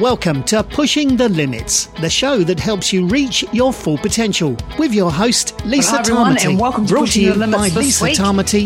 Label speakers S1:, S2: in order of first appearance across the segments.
S1: Welcome to Pushing the Limits, the show that helps you reach your full potential with your host, Lisa
S2: Hello everyone, and welcome to
S1: Brought to you
S2: the Limits
S1: by.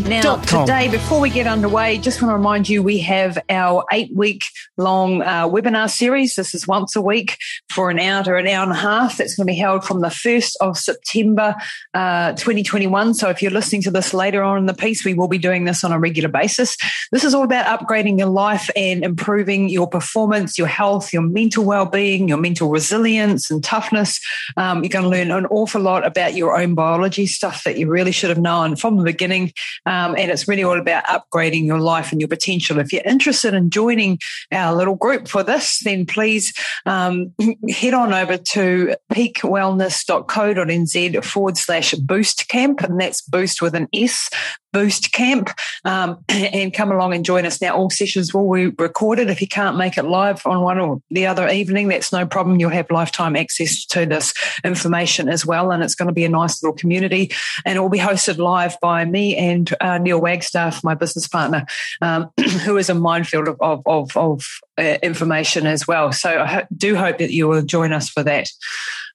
S2: Now, today, before we get underway, just want to remind you we have our eight week long uh, webinar series. This is once a week for an hour to an hour and a half. That's going to be held from the 1st of September uh, 2021. So if you're listening to this later on in the piece, we will be doing this on a regular basis. This is all about upgrading your life and improving your performance, your health, your mental well-being, your mental resilience and toughness. Um, you're going to learn an awful lot about your own biology, stuff that you really should have known from the beginning. Um, and it's really all about upgrading your life and your potential. If you're interested in joining our little group for this, then please um, head on over to peakwellness.co.nz forward slash boost camp. And that's boost with an S Boost Camp um, and come along and join us. Now, all sessions will be recorded. If you can't make it live on one or the other evening, that's no problem. You'll have lifetime access to this information as well. And it's going to be a nice little community. And it will be hosted live by me and uh, Neil Wagstaff, my business partner, um, who is a minefield of, of, of, of information as well. So I do hope that you will join us for that.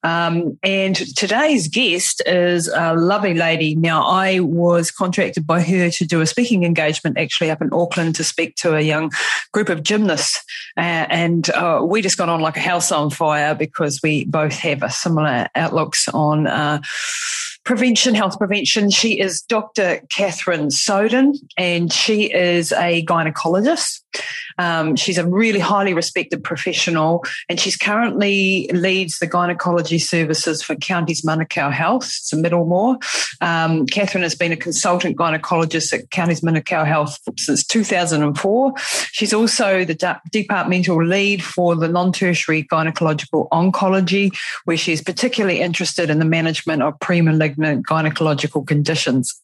S2: Um, and today's guest is a lovely lady. Now, I was contracted by her to do a speaking engagement actually up in Auckland to speak to a young group of gymnasts. Uh, and uh, we just got on like a house on fire because we both have a similar outlooks on. Uh, prevention, health prevention. She is Dr. Catherine Soden, and she is a gynecologist. Um, she's a really highly respected professional, and she's currently leads the gynecology services for Counties Manukau Health. It's in Middlemore. Um, Catherine has been a consultant gynecologist at Counties Manukau Health since 2004. She's also the de- departmental lead for the non-tertiary gynecological oncology, where she's particularly interested in the management of pre-malignant gynecological conditions.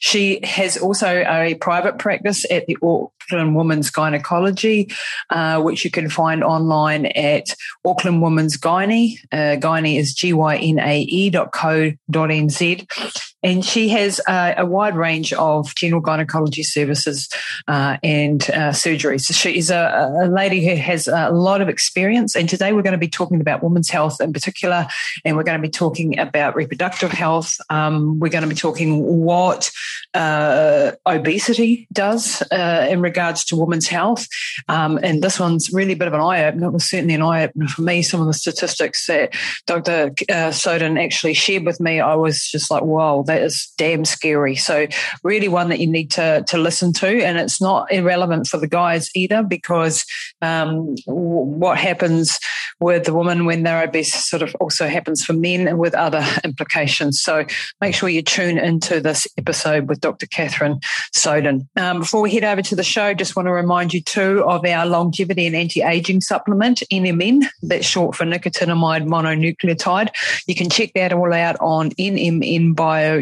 S2: She has also a private practice at the Auckland Women's Gynecology, uh, which you can find online at Auckland Women's Gynae. Uh, Gynae is G-Y-N-A-E dot co dot NZ. And she has uh, a wide range of general gynecology services uh, and uh, surgeries. So she is a, a lady who has a lot of experience. And today we're going to be talking about women's health in particular, and we're going to be talking about reproductive health. Um, we're going to be talking what uh, obesity does uh, in regards to women's health. Um, and this one's really a bit of an eye opener. It was certainly an eye opener for me. Some of the statistics that Dr. Uh, Soden actually shared with me, I was just like, wow, that is damn scary. So, really, one that you need to, to listen to. And it's not irrelevant for the guys either, because um, what happens with the woman when they're obese sort of also happens for men with other implications. So, make sure you tune into this episode with Dr. Catherine Soden. Um, before we head over to the show, just want to remind you too of our longevity and anti-aging supplement, NMN. That's short for nicotinamide mononucleotide. You can check that all out on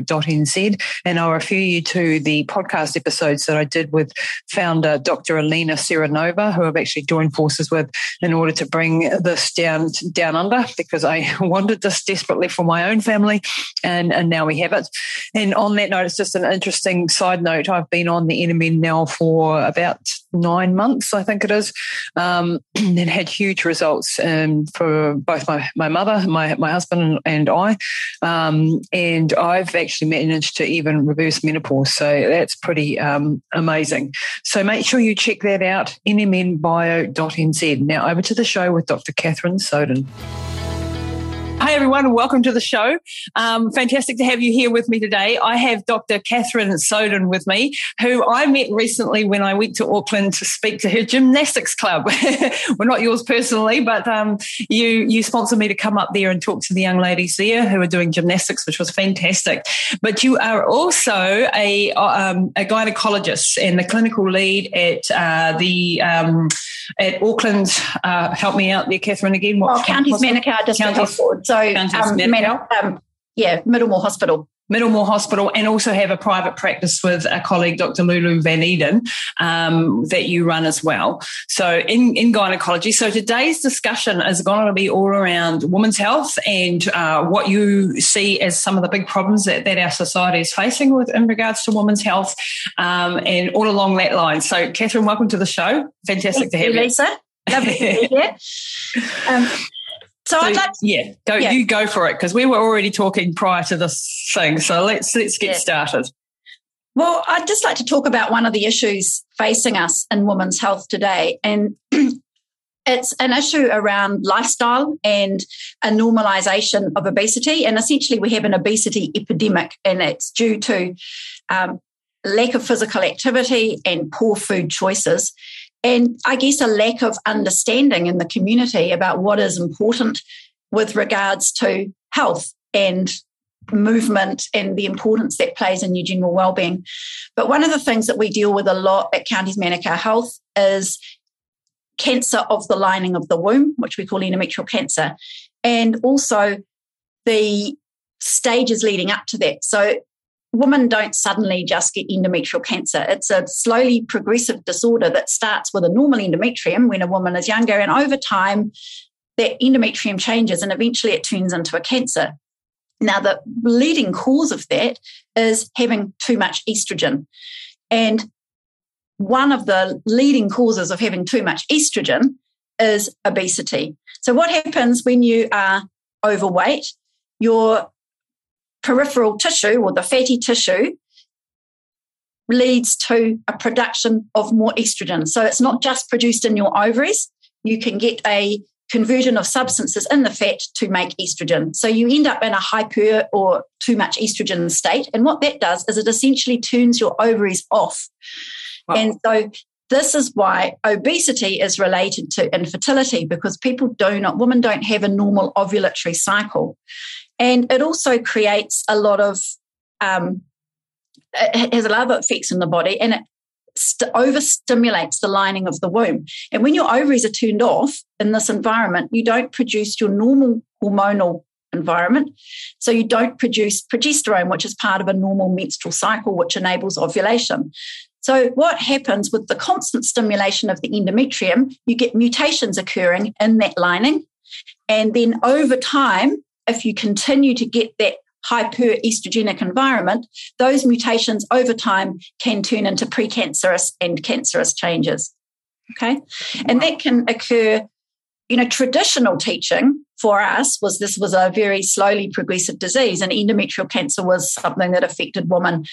S2: nmnbio.nz. And I'll refer you to the podcast episodes that I did with founder Dr. Alina Seranova, who I've actually joined forces with in order to bring this down down under because I wanted this desperately for my own family, and, and now we have it. And on that note, it's just an interesting side note. I've been on the NMN now for about nine months, I think it is, um, and had huge results um, for both my, my mother, my, my husband, and I. Um, and I've actually managed to even reverse menopause. So that's pretty um, amazing. So make sure you check that out, nmnbio.nz. Now over to the show with Dr. Catherine Soden. Hi, everyone, and welcome to the show. Um, fantastic to have you here with me today. I have Dr. Catherine Soden with me, who I met recently when I went to Auckland to speak to her gymnastics club. well, not yours personally, but um, you you sponsored me to come up there and talk to the young ladies there who are doing gymnastics, which was fantastic. But you are also a um, a gynecologist and the clinical lead at uh, the um, at Auckland. Uh, help me out there, Catherine. Again,
S3: what well, Counties Manukau District
S2: Counties-
S3: Hospital. So, um, um, yeah, Middlemore Hospital.
S2: Middlemore Hospital, and also have a private practice with a colleague, Dr. Lulu Van Eden, um, that you run as well. So in, in gynecology. So today's discussion is going to be all around women's health and uh, what you see as some of the big problems that, that our society is facing with in regards to women's health, um, and all along that line. So Catherine, welcome to the show. Fantastic
S3: Thank
S2: to have
S3: you,
S2: you.
S3: Lisa. Lovely to be here. Um, so,
S2: So,
S3: I'd like to,
S2: yeah, go
S3: yeah.
S2: you go for it because we were already talking prior to this thing. So let's let's get
S3: Yeah.
S2: started.
S3: well, I'd just like to talk about one of the issues facing us in women's health today. And it's an issue around lifestyle and a normalization of obesity. And essentially, we have an obesity epidemic, and it's due to um, lack of physical activity and poor food choices. And I guess a lack of understanding in the community about what is important with regards to health and movement and the importance that plays in your general well-being. But one of the things that we deal with a lot at Counties Manukau Health is cancer of the lining of the womb, which we call endometrial cancer, and also the stages leading up to that. So women don't suddenly just get endometrial cancer. It's a slowly progressive disorder that starts with a normal endometrium when a woman is younger, and over time, that endometrium changes and eventually it turns into a cancer. Now, the leading cause of that is having too much estrogen. And one of the leading causes of having too much estrogen is obesity. So, what happens when you are overweight? Your peripheral tissue or the fatty tissue leads to a production of more estrogen. So, it's not just produced in your ovaries, you can get a conversion of substances in the fat to make estrogen. So you end up in a hyper or too much estrogen state. And what that does is it essentially turns your ovaries off.
S2: Wow.
S3: And so this is why obesity is related to infertility because people do not, women don't have a normal ovulatory cycle. And it also creates a lot of, um, it has a lot of effects in the body and it st- overstimulates the lining of the womb. And when your ovaries are turned off in this environment, you don't produce your normal hormonal environment. So you don't produce progesterone, which is part of a normal menstrual cycle, which enables ovulation. So what happens with the constant stimulation of the endometrium, you get mutations occurring in that lining. And then over time, if you continue to get that hyperestrogenic environment, those mutations over time can turn into precancerous and cancerous changes. Okay. And that can occur, you know, traditional teaching for us was this was a very slowly progressive disease, and endometrial cancer was something that affected women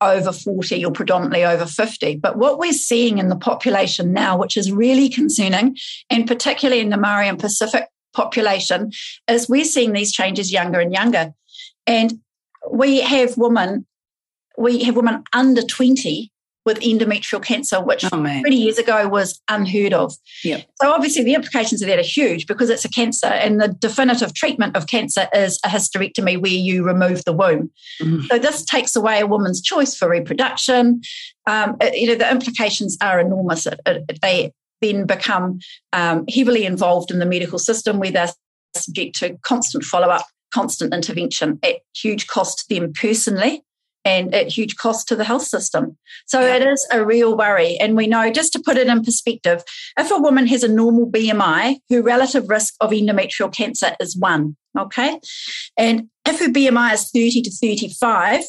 S3: over 40 or predominantly over 50. But what we're seeing in the population now, which is really concerning, and particularly in the Maori and Pacific population, is we're seeing these changes younger and younger. And we have women, we have women under 20 with endometrial cancer, which
S2: Oh
S3: 20 years ago was unheard of.
S2: Yeah.
S3: So obviously the implications of that are huge because it's a cancer and the definitive treatment of cancer is a hysterectomy where you remove the womb.
S2: Mhm.
S3: So this takes away a woman's choice for reproduction. Um, it- you know, the implications are enormous. It, it, they then become um, heavily involved in the medical system where they're subject to constant follow-up, constant intervention at huge cost to them personally and at huge cost to the health system. So
S2: Yeah.
S3: it is a real worry. And we know, just to put it in perspective, if a woman has a normal BMI, her relative risk of endometrial cancer is one. Okay. And if her BMI is 30 to 35,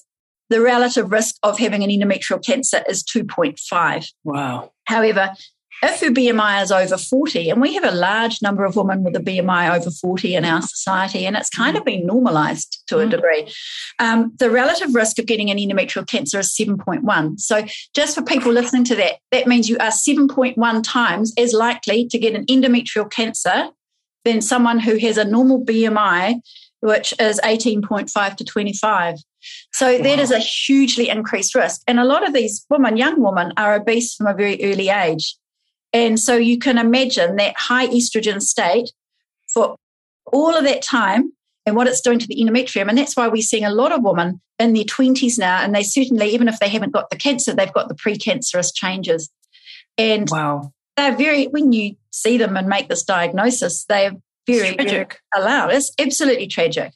S3: the relative risk of having an endometrial cancer is 2.5.
S2: wow.
S3: However, if her BMI is over 40, and we have a large number of women with a BMI over 40 in our society, and it's kind of been normalized to a
S2: Mm.
S3: degree, um, the relative risk of getting an endometrial cancer is 7.1. So, just for people listening to that, that means you are 7.1 times as likely to get an endometrial cancer than someone who has a normal BMI, which is 18.5 to 25. So, that
S2: Wow.
S3: is a hugely increased risk. And a lot of these women, young women, are obese from a very early age. And so you can imagine that high estrogen state for all of that time and what it's doing to the endometrium. And that's why we're seeing a lot of women in their 20s now. And they certainly, even if they haven't got the cancer, they've got the precancerous changes. And
S2: Wow.
S3: they're very, when you see them and make this diagnosis, they're very,
S2: Tragic.
S3: alarmed. It's absolutely tragic.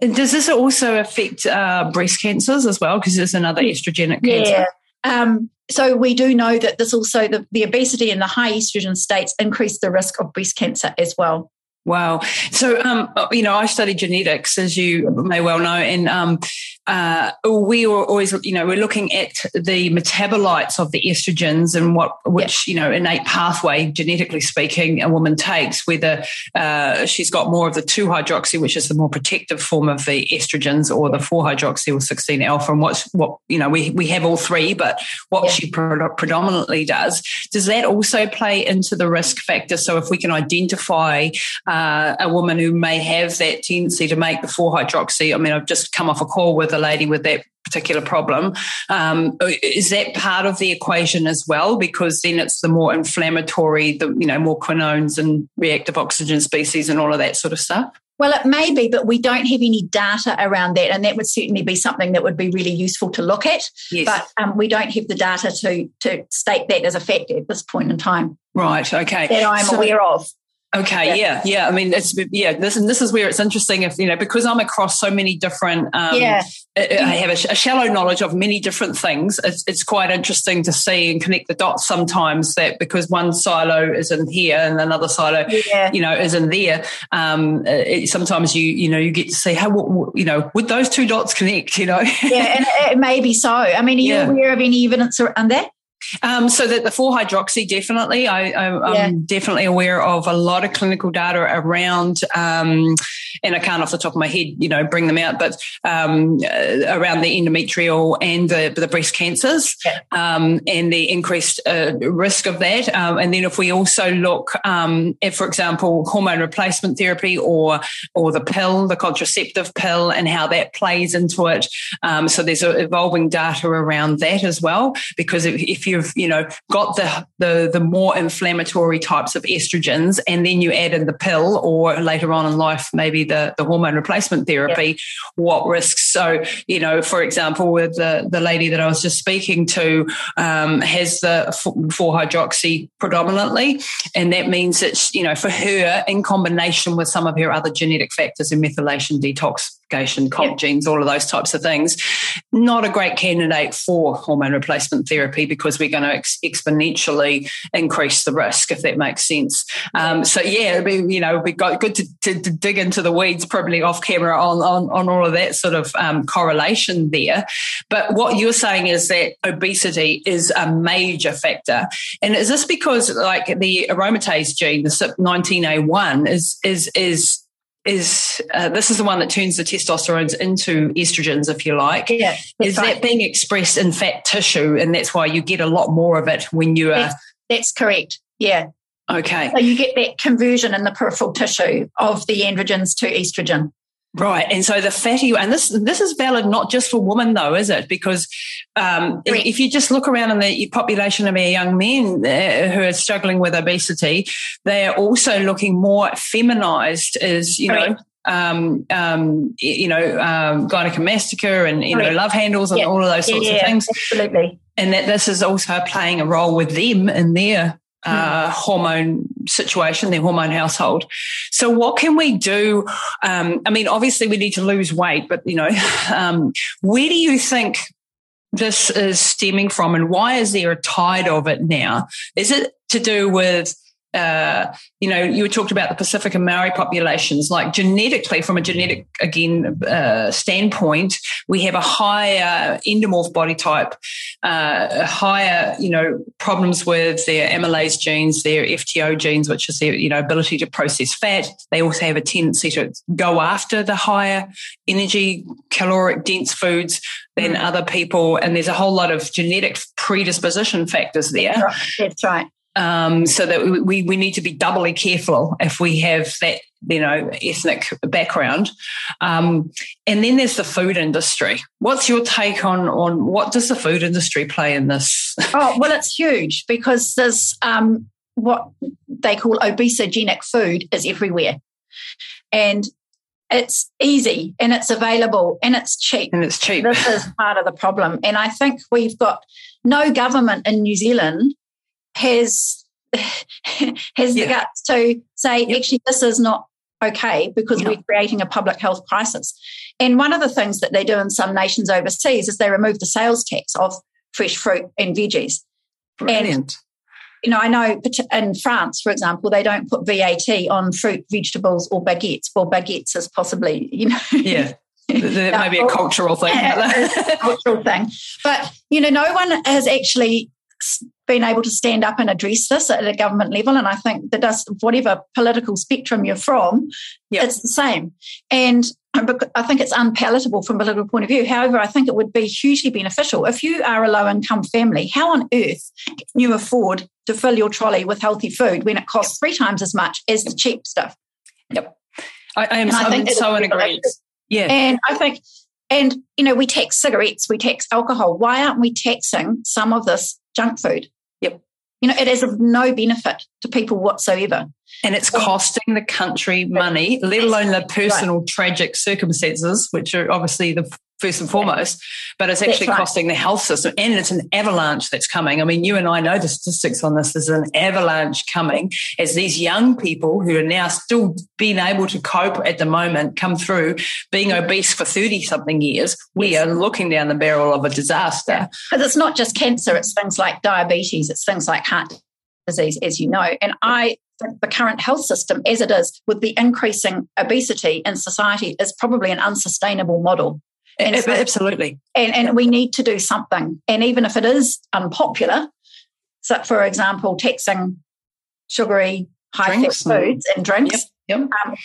S2: And does this also affect uh, breast cancers as well? Because there's another estrogenic cancer.
S3: Yeah. Um, so we do know that this also the, the obesity and the high estrogen states increase the risk of breast cancer as well.
S2: Wow. So, um, you know, I studied genetics, as you may well know, and um, uh, we were always, you know, we're looking at the metabolites of the estrogens and what, which, you know, innate pathway, genetically speaking, a woman takes, whether uh, she's got more of the 2 hydroxy, which is the more protective form of the estrogens, or the 4 hydroxy or 16 alpha, and what's what, you know, we, we have all three, but what yeah. she pre- predominantly does. Does that also play into the risk factor? So, if we can identify uh, a woman who may have that tendency to make the 4 hydroxy. I mean, I've just come off a call with a lady with that particular problem. Um, is that part of the equation as well? Because then it's the more inflammatory, the you know more quinones and reactive oxygen species and all of that sort of stuff.
S3: Well, it may be, but we don't have any data around that, and that would certainly be something that would be really useful to look at. Yes. But um, we don't have the data to to state that as a fact at this point in time.
S2: Right. Okay.
S3: That I'm so, aware of.
S2: Okay, yeah. yeah, yeah. I mean, it's yeah. This and this is where it's interesting. If you know, because I'm across so many different. Um, yeah. I have a, a, shallow knowledge of many different things. It's, it's quite interesting to see and connect the dots sometimes. That because one silo is in here and another silo, yeah. you know, is in there. Um, it, sometimes you you know you get to see how what, you know would those two dots connect? You know.
S3: yeah, and it may be so. I mean, are you yeah. aware of any evidence around that?
S2: Um, so that the 4 hydroxy definitely, I, am yeah. definitely aware of a lot of clinical data around, um, and I can't off the top of my head, you know, bring them out, but um, uh, around the endometrial and the, the breast cancers yeah. Um, and the increased uh, risk of that. Um, and then if we also look um, at, for example, hormone replacement therapy or or the pill, the contraceptive pill, and how that plays into it. so there's evolving data around that as well, because if, if you you've you know got the the the more inflammatory types of estrogens and then you add in the pill or later on in life maybe the the hormone replacement therapy what risks? So you know for example with the the lady that I was just speaking to um, has the 4 hydroxy predominantly and that means it's you know for her in combination with some of her other genetic factors and methylation detox COP genes, all of those types of things. Not a great candidate for hormone replacement therapy because we're going to ex- exponentially increase the risk, if that makes sense. Um, so yeah, it'd be, you know, it'd be good to, to, to, dig into the weeds probably off camera on, on, on all of that sort of um, correlation there. But what you're saying is that obesity is a major factor. And is this because like the aromatase gene, the CYP19A1 is, is, is is uh, this is the one that turns the testosterones into estrogens, if you like.
S3: Yeah,
S2: is right. that being expressed in fat tissue, and that's why you get a lot more of it when you are.
S3: That's, that's correct. Yeah.
S2: Okay.
S3: So you get that conversion in the peripheral tissue of the androgens to estrogen.
S2: Right, and so the fatty, and this this is valid not just for women though, is it? Because um, if, if, you just look around in the population of our young men uh, who are struggling with obesity, they are also looking more feminized, as you know, um, um, you know, um, gynecomastia and you know, love handles and yeah. all of those sorts
S3: yeah,
S2: of things.
S3: Absolutely,
S2: and that this is also playing a role with them in their uh, hormone situation, their hormone household. So, what can we do? Um, I mean, obviously, we need to lose weight, but you know, um, where do you think this is stemming from, and why is there a tide of it now? Is it to do with uh, you know, you talked about the Pacific and Maori populations. Like genetically, from a genetic again uh, standpoint, we have a higher endomorph body type, uh, higher you know problems with their amylase genes, their FTO genes, which is their you know ability to process fat. They also have a tendency to go after the higher energy, caloric dense foods than mm. other people, and there's a whole lot of genetic predisposition factors there.
S3: That's right. That's right
S2: um, so that we, we need to be doubly careful if we have that you know ethnic background. Um, and then there's the food industry. What's your take on on what does the food industry play in this?
S3: Oh well it's huge because there's um, what they call obesogenic food is everywhere. And it's easy and it's available and it's cheap.
S2: And it's cheap.
S3: This is part of the problem. And i think we've got no government in new zealand has has yeah. the guts to say, yep. actually, this is not okay because we're creating a public health crisis. And one of the things that they do in some nations overseas is they remove the sales tax of fresh fruit and veggies.
S2: Brilliant.
S3: you know, I know in France, for example, they don't put VAT on fruit, vegetables, or baguettes. Well, baguettes is possibly, you know.
S2: Yeah. That may be a cultural thing.
S3: a cultural thing. But, you know, no one has actually been able to stand up and address this at a government level. And I think that does whatever political spectrum you're from, yep. it's the same. And I think it's unpalatable from a political point of view. However, I think it would be hugely beneficial. If you are a low income family, how on earth can you afford to fill your trolley with healthy food when it costs three times as much as the cheap stuff?
S2: Yep. I, I am so, I so in agreement. Yeah.
S3: And I think, and, you know, we tax cigarettes, we tax alcohol. Why aren't we taxing some of this junk food?
S2: Yep.
S3: You know, it is of no benefit to people whatsoever.
S2: And it's costing the country money, let alone the personal right. tragic circumstances, which are obviously the first and foremost, but it's actually right. costing the health system and it's an avalanche that's coming. I mean, you and I know the statistics on this. There's an avalanche coming as these young people who are now still being able to cope at the moment come through being obese for 30 something years. We yes. are looking down the barrel of a disaster.
S3: Because it's not just cancer, it's things like diabetes, it's things like heart disease, as you know. And I think the current health system as it is with the increasing obesity in society is probably an unsustainable model
S2: and so, Absolutely.
S3: And, and we need to do something. And even if it is unpopular, so for example, taxing sugary, high fat foods and drinks, yep, yep. Um,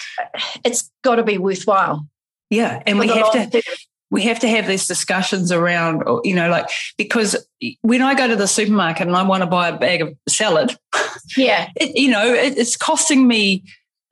S3: it's got to be worthwhile.
S2: Yeah. And we have to. We have to have these discussions around, you know, like because when I go to the supermarket and I want to buy a bag of salad,
S3: yeah,
S2: it, you know, it, it's costing me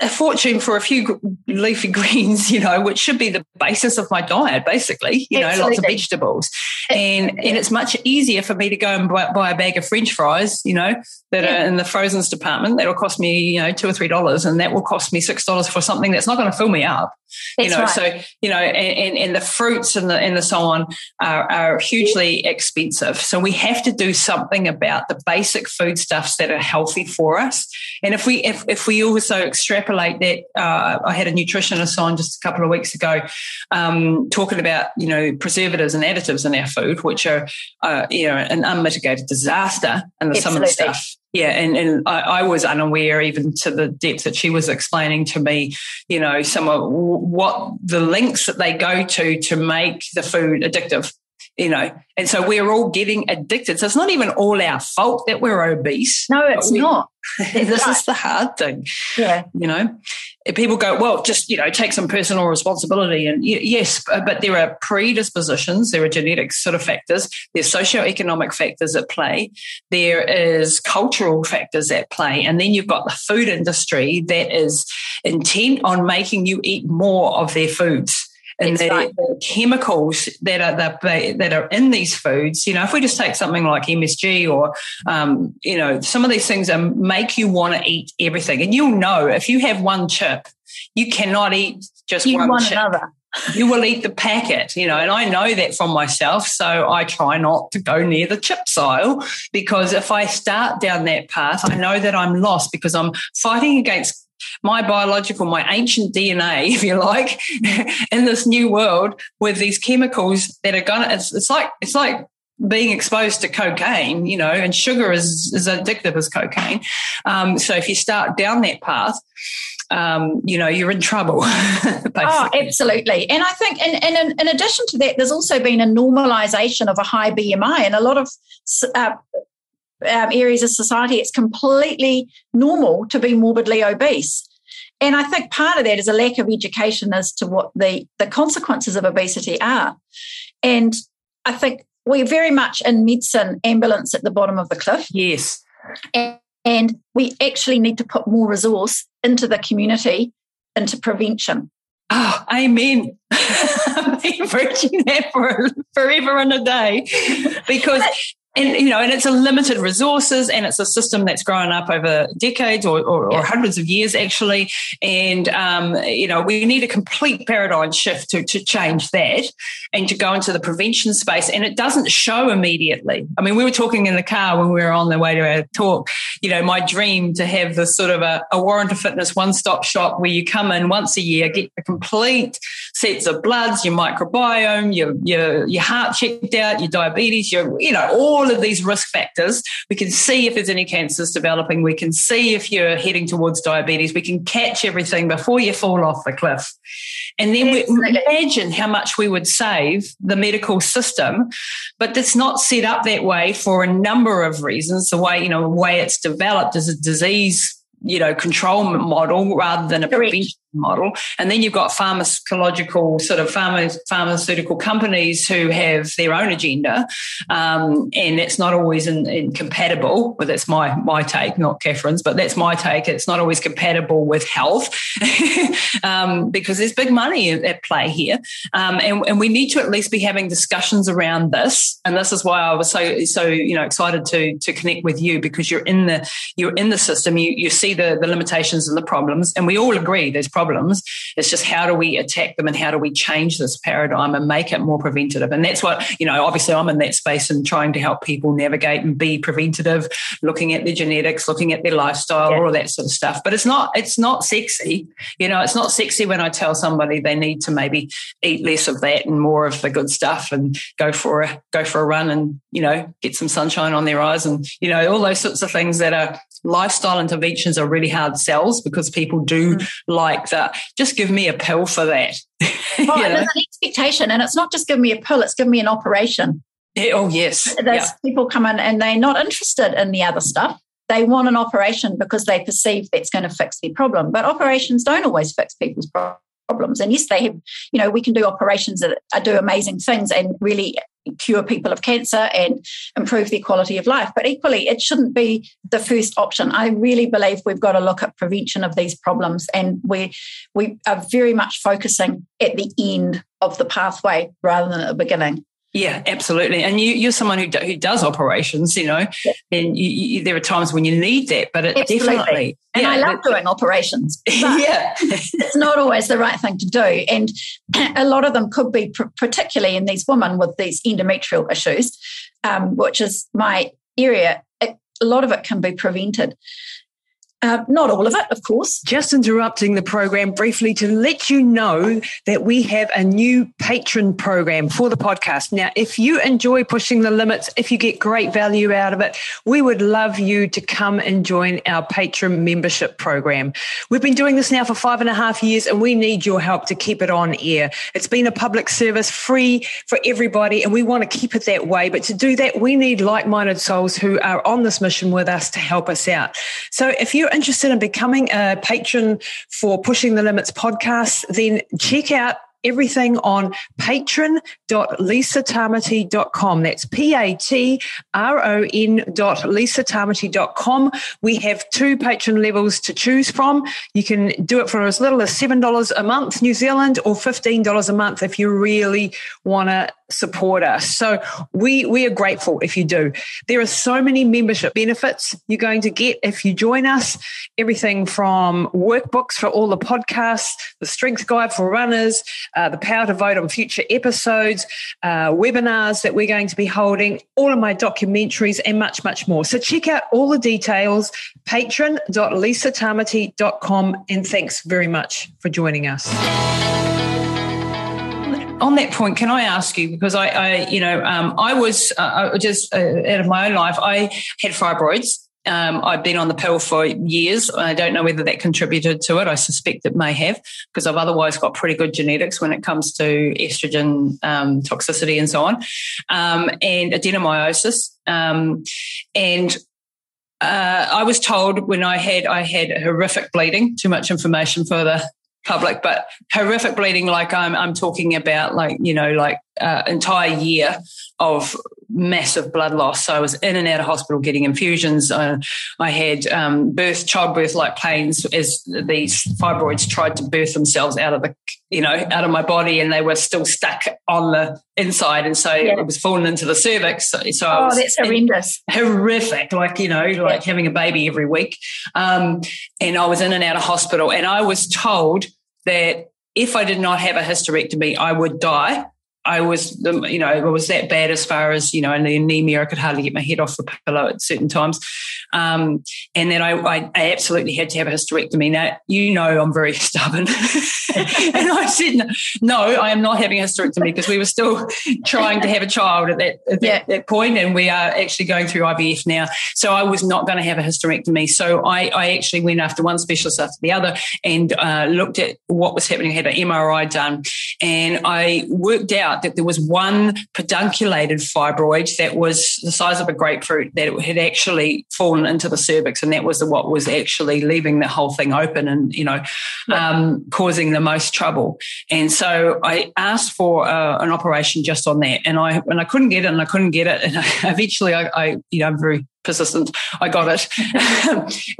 S2: a fortune for a few leafy greens, you know, which should be the basis of my diet, basically, you Absolutely. know, lots of vegetables. And and it's much easier for me to go and buy, buy, a bag of French fries, you know, that yeah. are in the frozen's department. That'll cost me, you know, two or three dollars, and that will cost me six dollars for something that's not going to fill me up. That's you know, right. so you know, and, and, the fruits and the and the so on are, are hugely expensive. So we have to do something about the basic foodstuffs that are healthy for us. And if we if if we also extrapolate that, uh, I had a nutritionist on just a couple of weeks ago, um, talking about you know preservatives and additives in our food, which are uh, you know an unmitigated disaster, and some of the stuff yeah, and, and I, I, was unaware even to the depth that she was explaining to me, you know, some of what the links that they go to to make the food addictive, you know, and so we're all getting addicted. So it's not even all our fault that we're obese.
S3: No, it's we, not.
S2: this is the hard thing.
S3: Yeah.
S2: You know, people go, well, just, you know, take some personal responsibility. And yes, uh, but there are predispositions, there are genetic sort of factors, there's socioeconomic factors at play, there is cultural factors at play. And then you've got the food industry that is intent on making you eat more of their foods and the, right. the, chemicals that are the, that are in these foods. You know, if we just take something like MSG or um, you know some of these things are, make you want to eat everything, and you'll know if you have one chip, you cannot eat just
S3: you
S2: one
S3: want
S2: chip.
S3: Another.
S2: you will eat the packet, you know, and I know that from myself. So I try not to go near the chips aisle because if I start down that path, I know that I'm lost because I'm fighting against my biological, my ancient DNA, if you like, in this new world with these chemicals that are gonna. It's, it's like it's like being exposed to cocaine, you know, and sugar is as addictive as cocaine. Um, so if you start down that path, um, you know, you're in trouble.
S3: oh, absolutely. And I think, and, and in, in, addition to that, there's also been a normalization of a high BMI, and a lot of uh, um, areas of society, it's completely normal to be morbidly obese. And I think part of that is a lack of education as to what the, the consequences of obesity are. And I think we're very much in medicine ambulance at the bottom of the cliff.
S2: Yes.
S3: And, and we actually need to put more resource into the community, into prevention.
S2: Oh, amen. I've been preaching that for forever and a day because and you know, and it's a limited resources, and it's a system that's grown up over decades or, or, yeah. or hundreds of years, actually. And um, you know, we need a complete paradigm shift to to change that, and to go into the prevention space. And it doesn't show immediately. I mean, we were talking in the car when we were on the way to our talk. You know, my dream to have this sort of a, a Warrant of Fitness one stop shop where you come in once a year, get a complete sets of bloods, your microbiome, your your your heart checked out, your diabetes, your you know all all of these risk factors. We can see if there's any cancers developing. We can see if you're heading towards diabetes. We can catch everything before you fall off the cliff. And then we imagine how much we would save the medical system, but it's not set up that way for a number of reasons. The way, you know, the way it's developed is a disease you know control model rather than a prevention model. And then you've got pharmacological sort of pharma, pharmaceutical companies who have their own agenda, um, and it's not always in, in compatible. But that's my my take, not Catherine's, but that's my take. It's not always compatible with health um, because there's big money at play here, um, and, and we need to at least be having discussions around this. And this is why I was so so you know excited to to connect with you because you're in the you're in the system. You you see the the limitations and the problems, and we all agree there's problems problems. It's just how do we attack them and how do we change this paradigm and make it more preventative? And that's what, you know, obviously I'm in that space and trying to help people navigate and be preventative, looking at their genetics, looking at their lifestyle, yeah. all that sort of stuff. But it's not, it's not sexy. You know, it's not sexy when I tell somebody they need to maybe eat less of that and more of the good stuff and go for a, go for a run and, you know, get some sunshine on their eyes and, you know, all those sorts of things that are lifestyle interventions are really hard sells because people do mm. like that. Just give me a pill for that.
S3: Oh, there's an expectation, and it's not just give me a pill; it's give me an operation.
S2: Yeah, oh yes,
S3: there's yeah. people come in and they're not interested in the other stuff. They want an operation because they perceive that's going to fix their problem. But operations don't always fix people's problems. And yes, they have. You know, we can do operations that do amazing things and really cure people of cancer and improve their quality of life. But equally, it shouldn't be the first option. I really believe we've got to look at prevention of these problems, and we we are very much focusing at the end of the pathway rather than at the beginning.
S2: Yeah, absolutely. And you, you're someone who, do, who does operations, you know, yeah. and you, you, there are times when you need that, but it absolutely. definitely.
S3: And yeah, I love doing operations. yeah. it's not always the right thing to do. And a lot of them could be, pr- particularly in these women with these endometrial issues, um, which is my area, it, a lot of it can be prevented. Uh, not all of it, of course.
S2: Just interrupting the program briefly to let you know that we have a new patron program for the podcast. Now, if you enjoy pushing the limits, if you get great value out of it, we would love you to come and join our patron membership program. We've been doing this now for five and a half years and we need your help to keep it on air. It's been a public service free for everybody and we want to keep it that way. But to do that, we need like minded souls who are on this mission with us to help us out. So if you're interested in becoming a patron for Pushing the Limits podcast, then check out everything on patron.lisatamati.com. That's P-A-T-R-O-N dot lisatamati.com. We have two patron levels to choose from. You can do it for as little as $7 a month, New Zealand, or $15 a month if you really want to support us. So we we are grateful if you do. There are so many membership benefits you're going to get if you join us. Everything from workbooks for all the podcasts, the strength guide for runners, uh, the power to vote on future episodes, uh, webinars that we're going to be holding, all of my documentaries, and much much more. So check out all the details. Patron.lisatamati.com, and thanks very much for joining us on that point, can I ask you because I, I you know, um, I was uh, just uh, out of my own life. I had fibroids. Um, I've been on the pill for years. I don't know whether that contributed to it. I suspect it may have because I've otherwise got pretty good genetics when it comes to estrogen um, toxicity and so on, um, and adenomyosis. Um, and uh, I was told when I had I had horrific bleeding. Too much information for the public, but horrific bleeding. Like I'm, I'm talking about like, you know, like uh, entire year of massive blood loss. So I was in and out of hospital getting infusions. Uh, I had um, birth, childbirth like pains as these fibroids tried to birth themselves out of the, you know, out of my body and they were still stuck on the inside. And so yeah. it was falling into the cervix. So, so
S3: oh, that's horrendous.
S2: Horrific. Like, you know, like yeah. having a baby every week. Um, and I was in and out of hospital and I was told that if I did not have a hysterectomy, I would die I was, you know, it was that bad as far as, you know, in the anemia, I could hardly get my head off the pillow at certain times. Um, and then I, I, I, absolutely had to have a hysterectomy. Now, you know, I'm very stubborn. and I said, no, I am not having a hysterectomy because we were still trying to have a child at that, at yeah. that, that point, And we are actually going through IVF now. So I was not going to have a hysterectomy. So I, I actually went after one specialist after the other and uh, looked at what was happening. I had an MRI done and I worked out out that there was one pedunculated fibroid that was the size of a grapefruit that had actually fallen into the cervix, and that was what was actually leaving the whole thing open and you know um, causing the most trouble. And so I asked for uh, an operation just on that, and I and I couldn't get it, and I couldn't get it, and I, eventually I, I you know I'm very persistent. I got it.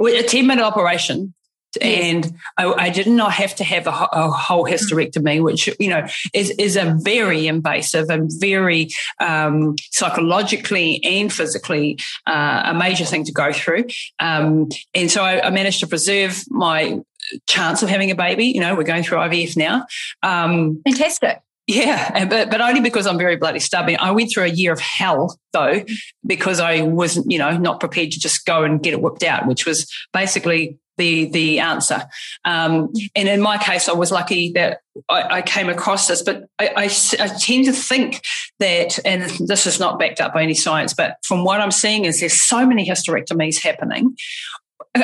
S2: a 10 minute operation and I, I, did not have to have a, a, whole hysterectomy, which you know is is a very invasive and very um, psychologically and physically uh, a major thing to go through. Um, and so I, I, managed to preserve my chance of having a baby. You know, we're going through IVF now.
S3: Um, Fantastic.
S2: Yeah, but but only because I'm very bloody stubborn. I went through a year of hell though, because I wasn't, you know, not prepared to just go and get it whipped out, which was basically the the answer. Um, and in my case, I was lucky that I, I came across this. But I, I, I, tend to think that, and this is not backed up by any science, but from what I'm seeing, is there's so many hysterectomies happening.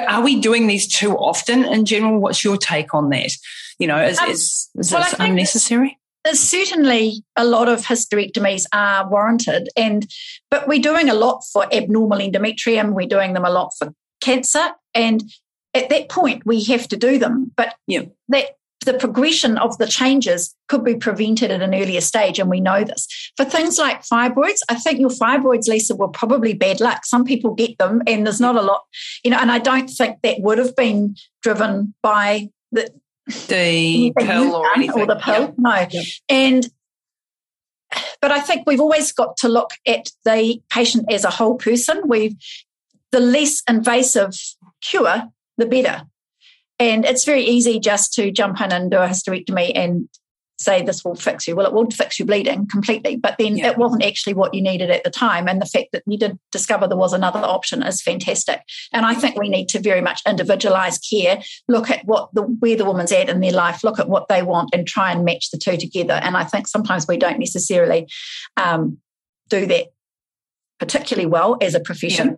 S2: Are we doing these too often in general? What's your take on that? You know, is um, is, is well, this unnecessary?
S3: There's certainly a lot of hysterectomies are warranted, and but we're doing a lot for abnormal endometrium. We're doing them a lot for cancer, and at that point we have to do them. But yeah. that the progression of the changes could be prevented at an earlier stage, and we know this. For things like fibroids, I think your fibroids, Lisa, were probably bad luck. Some people get them, and there's not a lot, you know. And I don't think that would have been driven by the
S2: the pill or anything,
S3: or the pill. Yep. No, yep. and but I think we've always got to look at the patient as a whole person. We've the less invasive cure the better. And it's very easy just to jump in and do a hysterectomy and say this will fix you. Well, it will fix your bleeding completely, but then yeah. it wasn't actually what you needed at the time. And the fact that you did discover there was another option is fantastic. And I think we need to very much individualize care, look at what the where the woman's at in their life, look at what they want, and try and match the two together. And I think sometimes we don't necessarily um, do that particularly well as a profession. Yeah.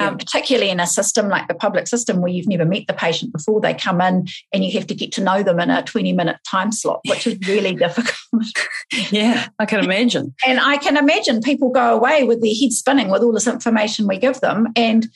S3: Um, particularly in a system like the public system where you've never met the patient before they come in and you have to get to know them in a 20 minute time slot, which is really difficult.
S2: yeah, I can imagine.
S3: And I can imagine people go away with their head spinning with all this information we give them and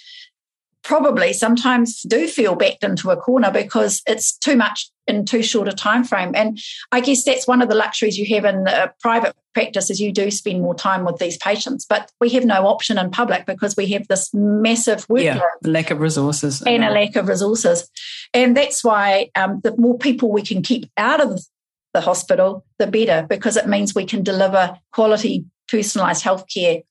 S3: probably sometimes do feel backed into a corner because it's too much in too short a time frame. And i guess that's one of the luxuries you have in a private practice is you do spend more time with these patients. But we have no option in public because we have this massive workload. Yeah,
S2: lack of resources.
S3: And a lack of resources. And that's why um, the more people we can keep out of the hospital the better because it means we can deliver quality personalized healthcare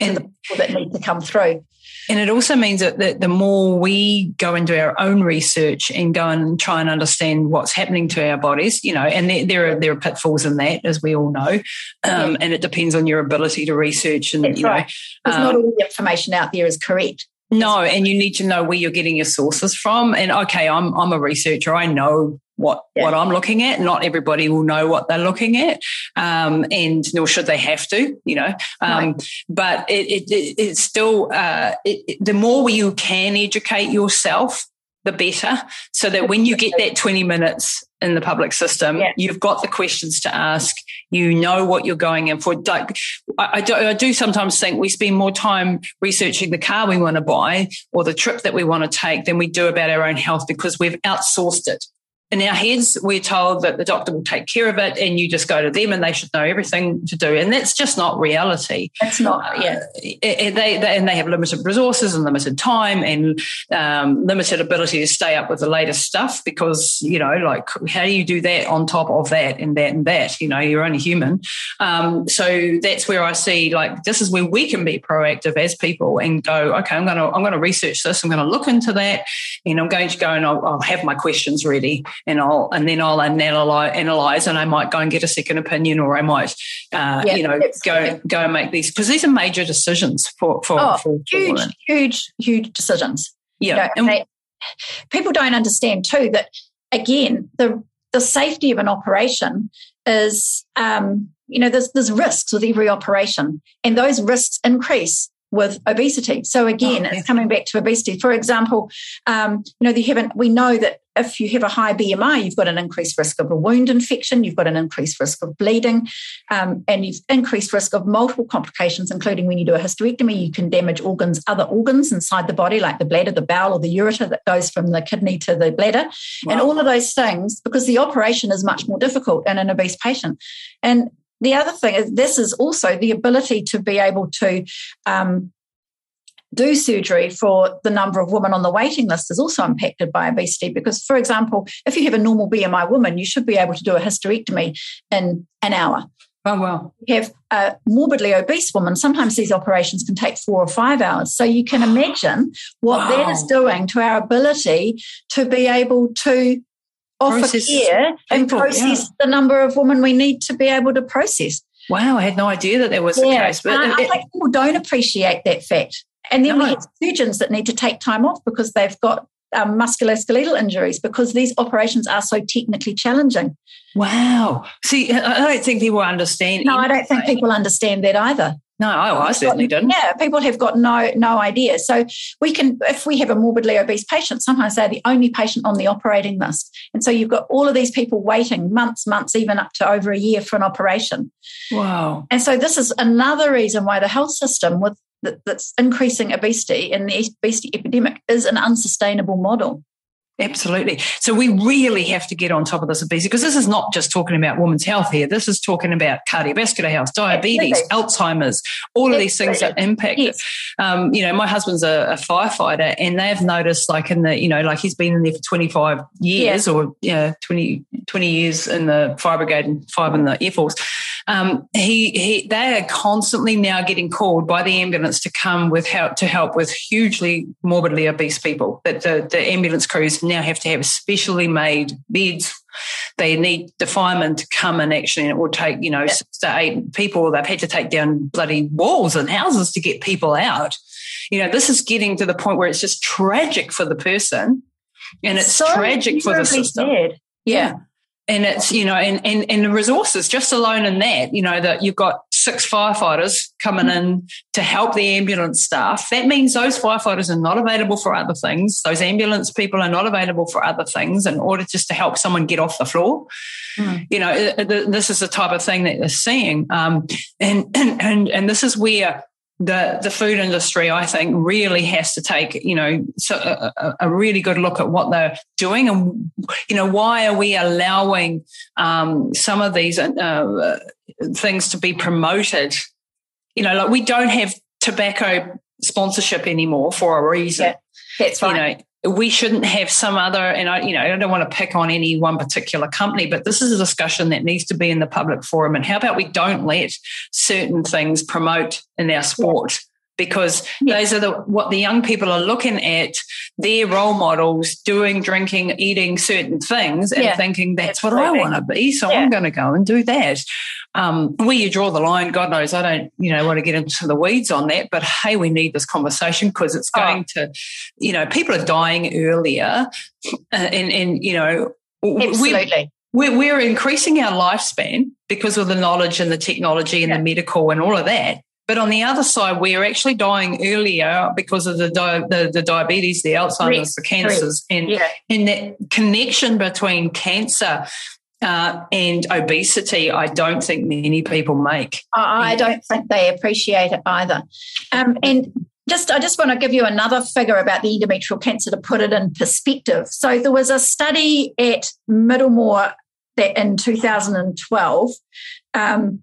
S3: and the people that need to come through
S2: and it also means that, that the more we go into our own research and go and try and understand what's happening to our bodies, you know, and there, there are there are pitfalls in that, as we all know, um, and it depends on your ability to research and That's you right.
S3: know, um, not all the information out there is correct.
S2: No, and you need to know where you're getting your sources from. And okay, I'm I'm a researcher. I know what yeah. what I'm looking at. Not everybody will know what they're looking at, um, and nor should they have to, you know. Um, right. But it, it, it, it's still uh, the more you can educate yourself, the better. So that when you get that 20 minutes in the public system, yeah. you've got the questions to ask. You know what you're going in for. Like, I, I, do, I do sometimes think we spend more time researching the car we want to buy or the trip that we want to take than we do about our own health because we've outsourced it in our heads, we're told that the doctor will take care of it and you just go to them and they should know everything to do. And that's just not reality.
S3: That's not, yeah.
S2: Uh, and, they, they, and they have limited resources and limited time and um, limited ability to stay up with the latest stuff because, you know, like, how do you do that on top of that and that and that? You know, you're only human. Um, so that's where I see, like, this is where we can be proactive as people and go, okay, I'm going to, I'm going to research this. I'm going to look into that and I'm going to go and I'll, I'll have my questions ready and I'll and then I'll analyze, analyze and I might go and get a second opinion or I might uh, yeah, you know go go and make these because these are major decisions for for,
S3: oh,
S2: for
S3: huge huge huge decisions.
S2: Yeah,
S3: you know, they, people don't understand too that again the the safety of an operation is um, you know there's there's risks with every operation and those risks increase with obesity. So again, oh, it's coming back to obesity. For example, um, you know, you haven't. We know that if you have a high BMI, you've got an increased risk of a wound infection, you've got an increased risk of bleeding, um, and you've increased risk of multiple complications, including when you do a hysterectomy, you can damage organs, other organs inside the body, like the bladder, the bowel, or the ureter that goes from the kidney to the bladder, wow. and all of those things because the operation is much more difficult in an obese patient. And the other thing is this is also the ability to be able to um, do surgery for the number of women on the waiting list is also impacted by obesity. Because, for example, if you have a normal BMI woman, you should be able to do a hysterectomy in an hour.
S2: Oh, well.
S3: You have a morbidly obese woman, sometimes these operations can take four or five hours. So you can imagine what wow. that is doing to our ability to be able to offer process care people, and process yeah. the number of women we need to be able to process.
S2: Wow, I had no idea that there was yeah. a case.
S3: But uh, I, it, I think people don't appreciate that fact. And then no. we have surgeons that need to take time off because they've got um, musculoskeletal injuries because these operations are so technically challenging.
S2: Wow. See, I don't think people understand.
S3: No, I don't think people understand that either.
S2: No, I, I certainly didn't.
S3: Yeah, people have got no no idea. So we can, if we have a morbidly obese patient, sometimes they're the only patient on the operating list, and so you've got all of these people waiting months, months, even up to over a year for an operation.
S2: Wow!
S3: And so this is another reason why the health system, with that's increasing obesity and the obesity epidemic, is an unsustainable model.
S2: Absolutely. So we really have to get on top of this obesity because this is not just talking about women's health here. This is talking about cardiovascular health, diabetes, Absolutely. Alzheimer's, all of these things that impact. Yes. Um, you know, my husband's a, a, firefighter and they've noticed like in the, you know, like he's been in there for 25 years or yeah, 20, 20 years in the fire brigade and five in the Air Force um, he, he, they are constantly now getting called by the ambulance to come with help to help with hugely morbidly obese people. That the, the ambulance crews now have to have specially made beds they need the firemen to come and actually, it will take, you know, yeah. six to eight people. They've had to take down bloody walls and houses to get people out. You know, this is getting to the point where it's just tragic for the person and it's so tragic for the system.
S3: Yeah.
S2: yeah and it's you know and, and and the resources just alone in that you know that you've got six firefighters coming in to help the ambulance staff. That means those firefighters are not available for other things. Those ambulance people are not available for other things in order just to help someone get off the floor. Mm. you know this is the type of thing that they're seeing. Um, and, and and and this is where the the food industry, I think, really has to take you know so a, a, really good look at what they're doing and you know why are we allowing um, some of these uh, things to be promoted? You know, like we don't have tobacco sponsorship anymore for a reason. Yeah,
S3: that's right.
S2: You know, we shouldn't have some other and I you know I don't want to pick on any one particular company but this is a discussion that needs to be in the public forum and how about we don't let certain things promote in our sport because yeah. those are the what the young people are looking at their role models doing drinking eating certain things and yeah. thinking that's what i want to be so yeah. i'm going to go and do that um, where you draw the line god knows i don't you know want to get into the weeds on that but hey we need this conversation because it's oh. going oh. to you know people are dying earlier uh, and and you know
S3: absolutely
S2: we're, we're increasing our lifespan because of the knowledge and the technology and the medical and all of that but on the other side, we are actually dying earlier because of the di- the, the, diabetes, the Alzheimer's, the cancers, and yeah. and that connection between cancer uh, and obesity, I don't think many people make.
S3: I don't think they appreciate it either. Um, and just, I just want to give you another figure about the endometrial cancer to put it in perspective. So there was a study at Middlemore that in 2012, um,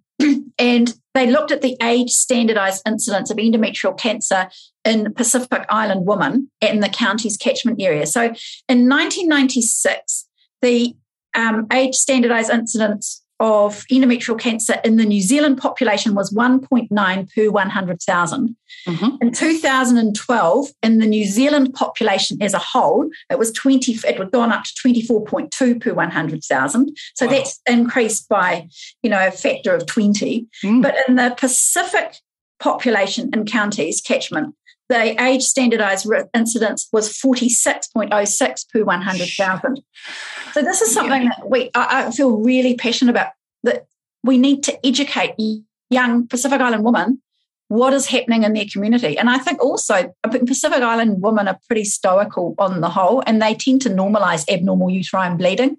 S3: and they looked at the age standardized incidence of endometrial cancer in Pacific Island women in the county's catchment area. So in 1996, the um, age standardized incidence of endometrial cancer in the New Zealand population was 1.9 per 100,000. Mm-hmm. In 2012, in the New Zealand population as a whole, it was 20, it had gone up to 24.2 per 100,000. So wow. that's increased by, you know, a factor of 20. Mm. But in the Pacific population in counties, catchment, the age standardized incidence was 46.06 per 100,000. So this is something that we I, I feel really passionate about that we need to educate young Pacific Island women what is happening in their community. And I think also Pacific Island women are pretty stoical on the whole, and they tend to normalize abnormal uterine bleeding.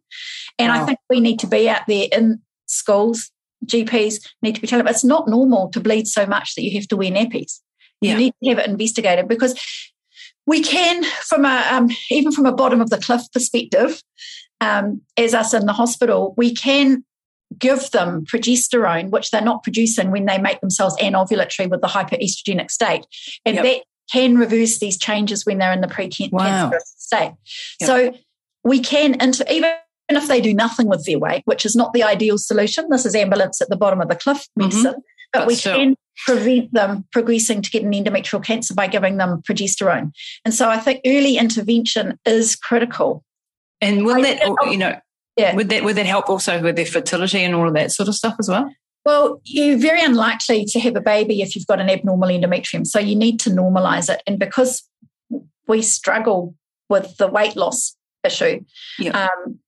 S3: And wow. I think we need to be out there in schools, GPs need to be telling them it's not normal to bleed so much that you have to wear nappies. Yeah. You need to have it investigated because we can, from a um, even from a bottom of the cliff perspective, um, as us in the hospital, we can give them progesterone, which they're not producing when they make themselves anovulatory with the hyperestrogenic state, and yep. that can reverse these changes when they're in the precancerous wow. state. Yep. So we can, inter- even if they do nothing with their weight, which is not the ideal solution, this is ambulance at the bottom of the cliff mm-hmm. medicine, mm-hmm. but, but, we still. can prevent them progressing to get an endometrial cancer by giving them progesterone. And so I think early intervention is critical.
S2: And will that, you know, yeah. would that would that help also with their fertility and all of that sort of stuff as well?
S3: Well, you're very unlikely to have a baby if you've got an abnormal endometrium. So you need to normalize it. And because we struggle with the weight loss issue, um,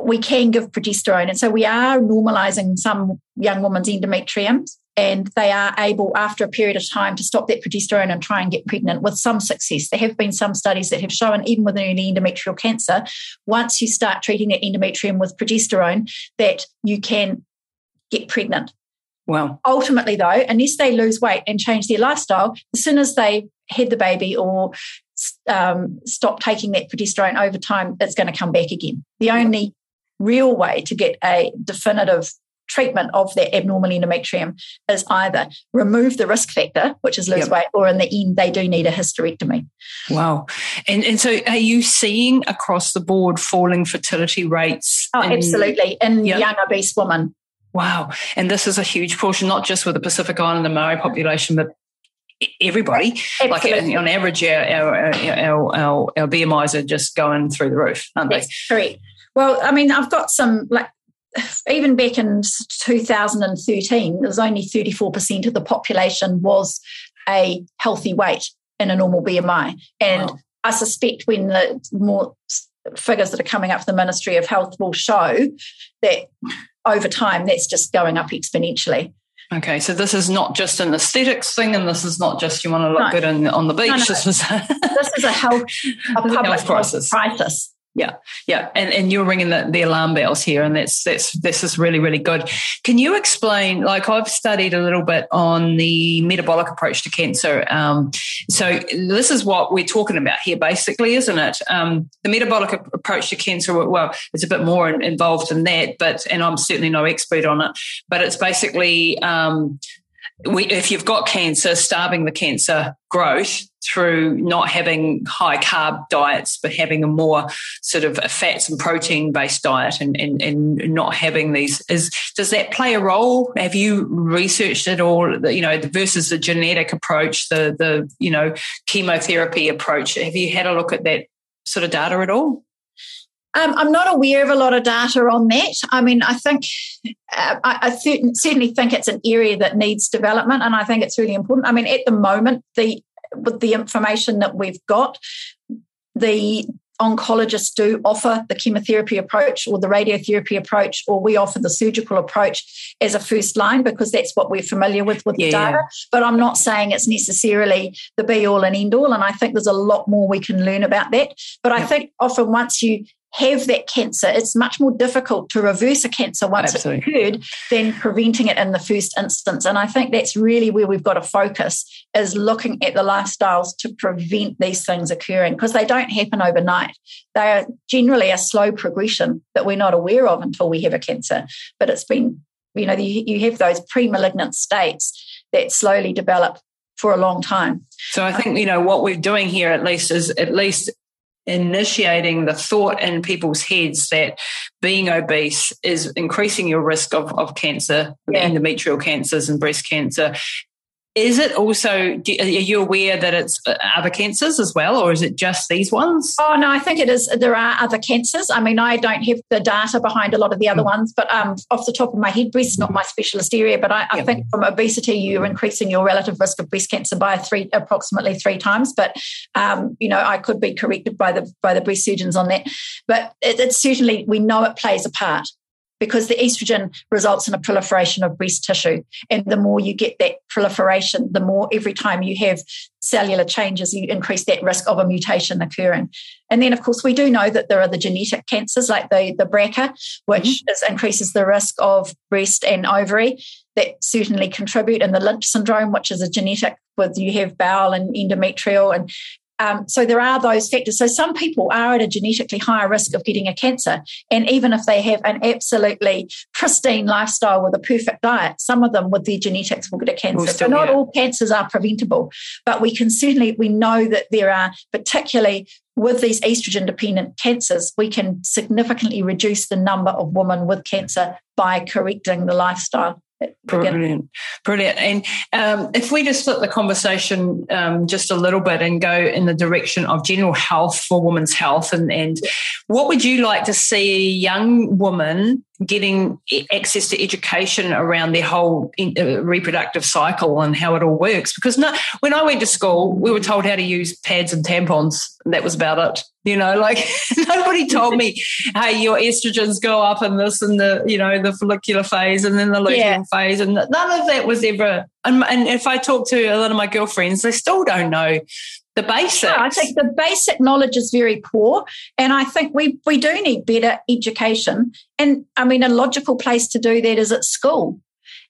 S3: we can give progesterone. And so we are normalizing some young women's endometriums and they are able, after a period of time, to stop that progesterone and try and get pregnant with some success. There have been some studies that have shown, even with an endometrial cancer, once you start treating that endometrium with progesterone, that you can get pregnant.
S2: Wow.
S3: Ultimately, though, unless they lose weight and change their lifestyle, as soon as they had the baby or um, stop taking that progesterone over time, it's going to come back again. The only real way to get a definitive treatment of that abnormal endometrium is either remove the risk factor, which is lose yep. weight, or in the end, they do need a hysterectomy.
S2: Wow. And, and so are you seeing across the board falling fertility rates?
S3: Oh, in, absolutely. In yep. young obese women.
S2: Wow. And this is a huge portion, not just with the Pacific Island and Maori population, but everybody. Uh, absolutely. Like on average, our, our, our, our, our BMIs are just going through the roof, aren't
S3: That's they? Correct. Well, I mean, I've got some like even back in 2013, there was only 34% of the population was a healthy weight in a normal BMI. And wow. I suspect when the more figures that are coming up from the Ministry of Health will show that over time that's just going up exponentially.
S2: Okay, so this is not just an aesthetics thing, and this is not just you want to look no. good in, on the beach. No, no.
S3: This, is this is a health, a public health crisis. crisis.
S2: Yeah, yeah, and and you're ringing the, the alarm bells here, and that's that's this is really really good. Can you explain? Like I've studied a little bit on the metabolic approach to cancer. Um, so this is what we're talking about here, basically, isn't it? Um, the metabolic approach to cancer. Well, it's a bit more involved in that, but and I'm certainly no expert on it. But it's basically um, we, if you've got cancer, starving the cancer growth through not having high carb diets, but having a more sort of fats and protein based diet and, and, and not having these is, does that play a role? Have you researched it all, you know, versus the genetic approach, the, the, you know, chemotherapy approach? Have you had a look at that sort of data at all?
S3: Um, I'm not aware of a lot of data on that. I mean, I think uh, I, I certainly think it's an area that needs development, and I think it's really important. I mean, at the moment, the with the information that we've got, the oncologists do offer the chemotherapy approach or the radiotherapy approach, or we offer the surgical approach as a first line because that's what we're familiar with with yeah, the data. But I'm not saying it's necessarily the be all and end all. And I think there's a lot more we can learn about that. But yeah. I think often once you have that cancer, it's much more difficult to reverse a cancer once Absolutely. it's occurred than preventing it in the first instance. And I think that's really where we've got to focus is looking at the lifestyles to prevent these things occurring because they don't happen overnight. They are generally a slow progression that we're not aware of until we have a cancer. But it's been, you know, you, you have those pre-malignant states that slowly develop for a long time.
S2: So I think you know what we're doing here at least is at least initiating the thought in people's heads that being obese is increasing your risk of, of cancer, yeah. endometrial cancers and breast cancer. Is it also, do, are you aware that it's uh, other cancers as well, or is it just these ones?
S3: Oh, no, I think it is. There are other cancers. I mean, I don't have the data behind a lot of the other mm. ones, but um, off the top of my head, breast is not my specialist area, but I, I think from obesity, you're increasing your relative risk of breast cancer by three, approximately three times. But, um, you know, I could be corrected by the, by the breast surgeons on that. But it, it's certainly, we know it plays a part because the estrogen results in a proliferation of breast tissue. And the more you get that proliferation, the more every time you have cellular changes, you increase that risk of a mutation occurring. And then, of course, we do know that there are the genetic cancers like the, the BRCA, which mm-hmm. is, increases the risk of breast and ovary. That certainly contribute, and the Lynch syndrome, which is a genetic with you have bowel and endometrial and um, so there are those factors. So some people are at a genetically higher risk of getting a cancer. And even if they have an absolutely pristine lifestyle with a perfect diet, some of them with their genetics will get a cancer. Still, so not yeah. all cancers are preventable, but we can certainly, we know that there are particularly with these estrogen dependent cancers, we can significantly reduce the number of women with cancer by correcting the lifestyle.
S2: Brilliant, brilliant. And um, if we just flip the conversation um, just a little bit and go in the direction of general health for women's health, and, and what would you like to see young woman getting access to education around their whole uh, reproductive cycle and how it all works. Because no, when I went to school, we were told how to use pads and tampons. And that was about it. You know, like nobody told me, hey, your estrogens go up in this and the, you know, the follicular phase and then the luteal yeah. phase. And none of that was ever. And, and if I talk to a lot of my girlfriends, they still don't know the basics. Yeah,
S3: I think the basic knowledge is very poor. And I think we, we do need better education. And I mean, a logical place to do that is at school.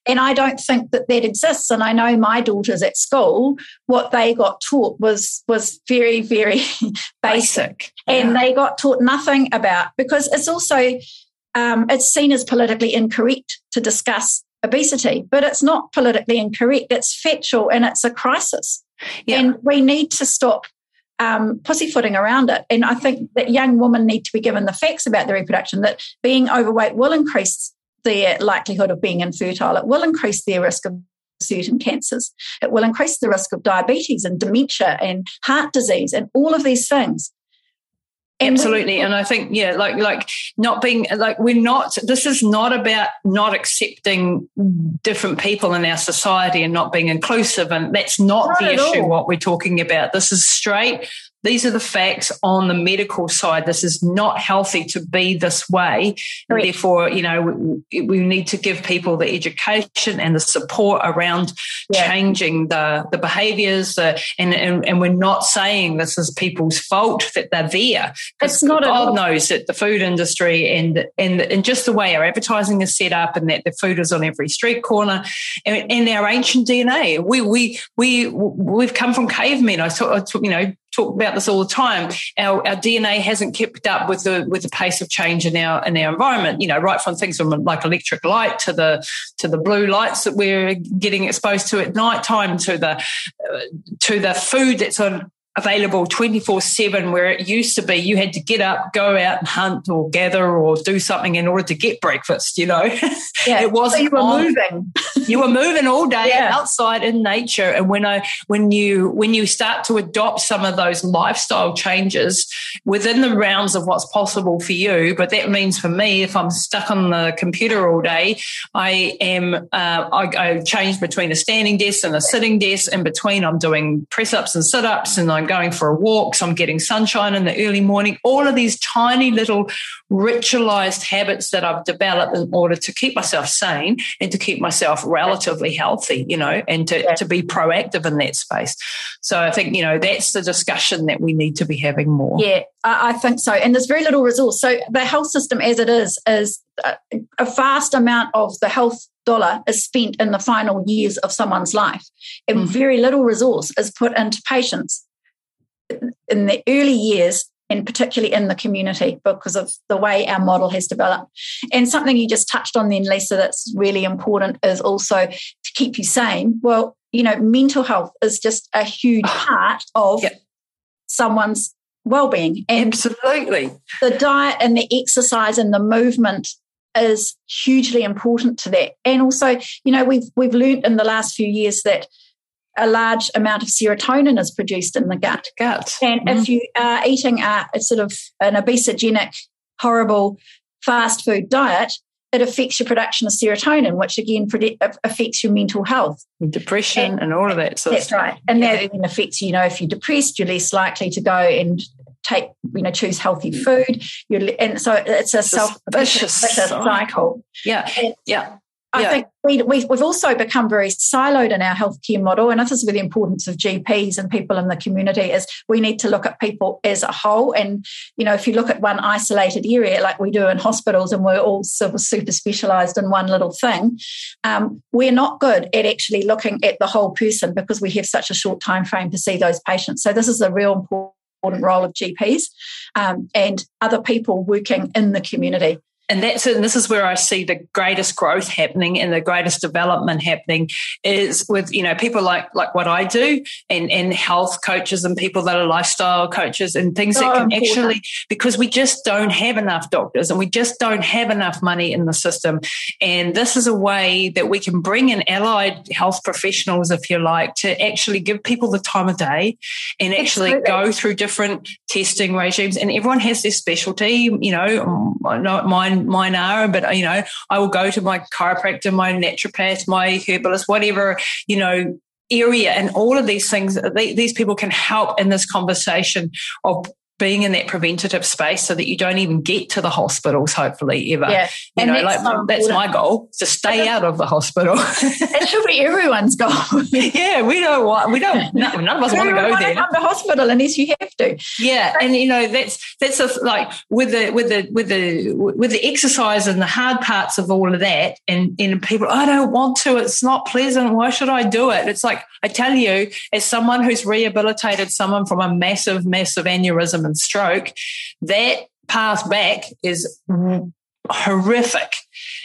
S3: And I don't think that that exists. And I know my daughters at school, what they got taught was was very, very basic, basic. and yeah. they got taught nothing about because it's also um, it's seen as politically incorrect to discuss obesity, but it's not politically incorrect. It's factual and it's a crisis. Yeah. And we need to stop um, pussyfooting around it. And I think that young women need to be given the facts about their reproduction that being overweight will increase their likelihood of being infertile. It will increase their risk of certain cancers. It will increase the risk of diabetes and dementia and heart disease and all of these things.
S2: Absolutely. And I think, yeah, like, like not being like, we're not, this is not about not accepting different people in our society and not being inclusive. And that's not, not the issue, all. what we're talking about. This is straight these are the facts on the medical side. This is not healthy to be this way. Right. Therefore, you know, we, we, need to give people the education and the support around yeah. changing the, the behaviors. Uh, and, and, and we're not saying this is people's fault that they're there.
S3: It's not
S2: God knows that the food industry and, and, and just the way our advertising is set up and that the food is on every street corner and, and our ancient DNA. We, we, we, we've come from cavemen. I thought, you know, talk about this all the time. Our, our DNA hasn't kept up with the with the pace of change in our in our environment. You know, right from things from like electric light to the to the blue lights that we're getting exposed to at night time to the uh, to the food that's on available 24 7 where it used to be you had to get up go out and hunt or gather or do something in order to get breakfast you know
S3: yeah. it wasn't so you were on. moving
S2: you were moving all day yeah. outside in nature and when i when you when you start to adopt some of those lifestyle changes within the realms of what's possible for you but that means for me if i'm stuck on the computer all day i am uh, I, I change between a standing desk and a sitting desk in between i'm doing press ups and sit ups and i'm going for a walk, so I'm getting sunshine in the early morning. All of these tiny little ritualized habits that I've developed in order to keep myself sane and to keep myself relatively healthy, you know, and to, to be proactive in that space. So I think, you know, that's the discussion that we need to be having more.
S3: Yeah, I think so. And there's very little resource. So the health system as it is, is a vast amount of the health dollar is spent in the final years of someone's life and mm-hmm. very little resource is put into patients in the early years and particularly in the community because of the way our model has developed. And something you just touched on then, Lisa, that's really important is also to keep you sane. Well, you know, mental health is just a huge ah, part of yep. someone's well-being
S2: and absolutely
S3: the diet and the exercise and the movement is hugely important to that and also you know we've we've learned in the last few years that a large amount of serotonin is produced in the gut.
S2: Gut.
S3: And mm. if you are eating a, a, sort of an obesogenic, horrible fast food diet, it affects your production of serotonin, which again affects your mental health,
S2: depression, and, and all of that.
S3: Sort that's right, and yeah. that then affects you know if you're depressed, you're less likely to go and take you know choose healthy food. You're, and so it's a self vicious cycle.
S2: Yeah, and, yeah.
S3: I yeah. think we, we, have also become very siloed in our healthcare model. And this is where the importance of GPs and people in the community is we need to look at people as a whole. And, you know, if you look at one isolated area like we do in hospitals and we're all sort of super specialized in one little thing, um, we're not good at actually looking at the whole person because we have such a short time frame to see those patients. So this is a real important role of GPs um, and other people working in the community
S2: and that's and this is where I see the greatest growth happening and the greatest development happening is with you know people like like what I do and and health coaches and people that are lifestyle coaches and things that can important. actually because we just don't have enough doctors and we just don't have enough money in the system and this is a way that we can bring in allied health professionals if you like to actually give people the time of day and actually Absolutely. go through different testing regimes and everyone has their specialty you know not mine are, but you know, I will go to my chiropractor, my naturopath, my herbalist, whatever, you know, area and all of these things these people can help in this conversation of being in that preventative space so that you don't even get to the hospitals, hopefully, ever. Yeah. You and know, like so that's my goal to stay out of the hospital.
S3: it should be everyone's goal.
S2: yeah, we don't want, we don't, none, none of us want to go there.
S3: Come to hospital unless you have to.
S2: Yeah. And, you know, that's, that's a, like with the, with the, with the, with the exercise and the hard parts of all of that. And, and people, I don't want to, it's not pleasant. Why should I do it? It's like, I tell you, as someone who's rehabilitated someone from a massive, massive aneurysm and stroke, that path back is horrific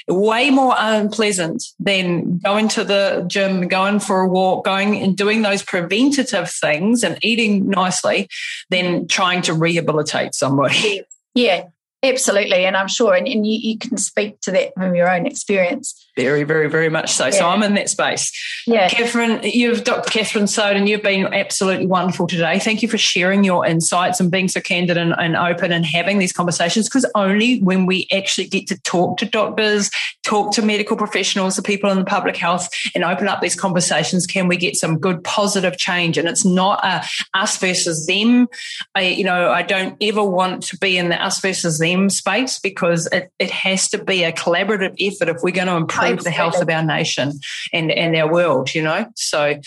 S2: way more unpleasant than going to the gym, going for a walk, going and doing those preventative things and eating nicely than trying to rehabilitate somebody.
S3: Yeah, absolutely. And I'm sure, and, and you, you can speak to that from your own experience.
S2: Very, very, very much so. Yeah. So I'm in that space. Yeah. Catherine, you've Dr. Catherine Soden, you've been absolutely wonderful today. Thank you for sharing your insights and being so candid and, and open and having these conversations because only when we actually get to talk to doctors, talk to medical professionals, the people in the public health, and open up these conversations can we get some good positive change. And it's not a us versus them. I, you know, I don't ever want to be in the us versus them space because it, it has to be a collaborative effort if we're going to improve improve the health of our nation and, and our world, you know. So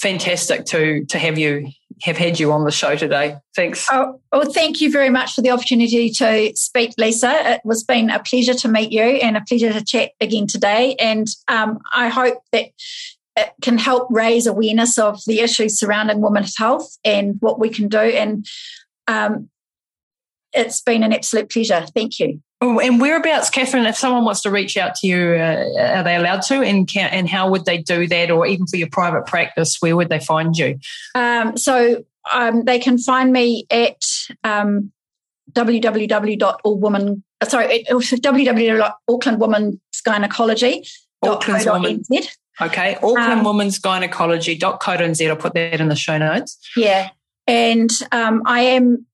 S2: fantastic to to have you have had you on the show today. Thanks.
S3: Oh, well, thank you very much for the opportunity to speak, Lisa. It was been a pleasure to meet you and a pleasure to chat again today. And um, I hope that it can help raise awareness of the issues surrounding women's health and what we can do. And um, it's been an absolute pleasure. Thank you.
S2: Oh, and whereabouts, Catherine, if someone wants to reach out to you, uh, are they allowed to? And can, and how would they do that? Or even for your private practice, where would they find you?
S3: Um, so um, they can find me at um, www.allwoman, uh, sorry, www.aucklandwomansgynecology.
S2: Auckland's Woman. Okay, Auckland um, Women's Gynecology.co.nz. I'll put that in the show notes.
S3: Yeah. And um, I am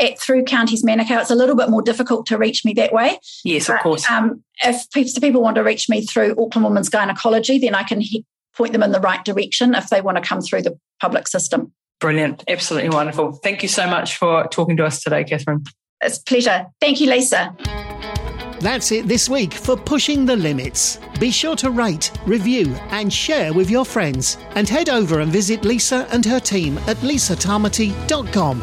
S3: at, through Counties Manukau, it's a little bit more difficult to reach me that way.
S2: Yes, but, of course. Um,
S3: if people want to reach me through Auckland Women's Gynecology, then I can he- point them in the right direction if they want to come through the public system.
S2: Brilliant. Absolutely wonderful. Thank you so much for talking to us today, Catherine.
S3: It's a pleasure. Thank you, Lisa.
S1: That's it this week for Pushing the Limits. Be sure to rate, review, and share with your friends. And head over and visit Lisa and her team at lisatamati.com.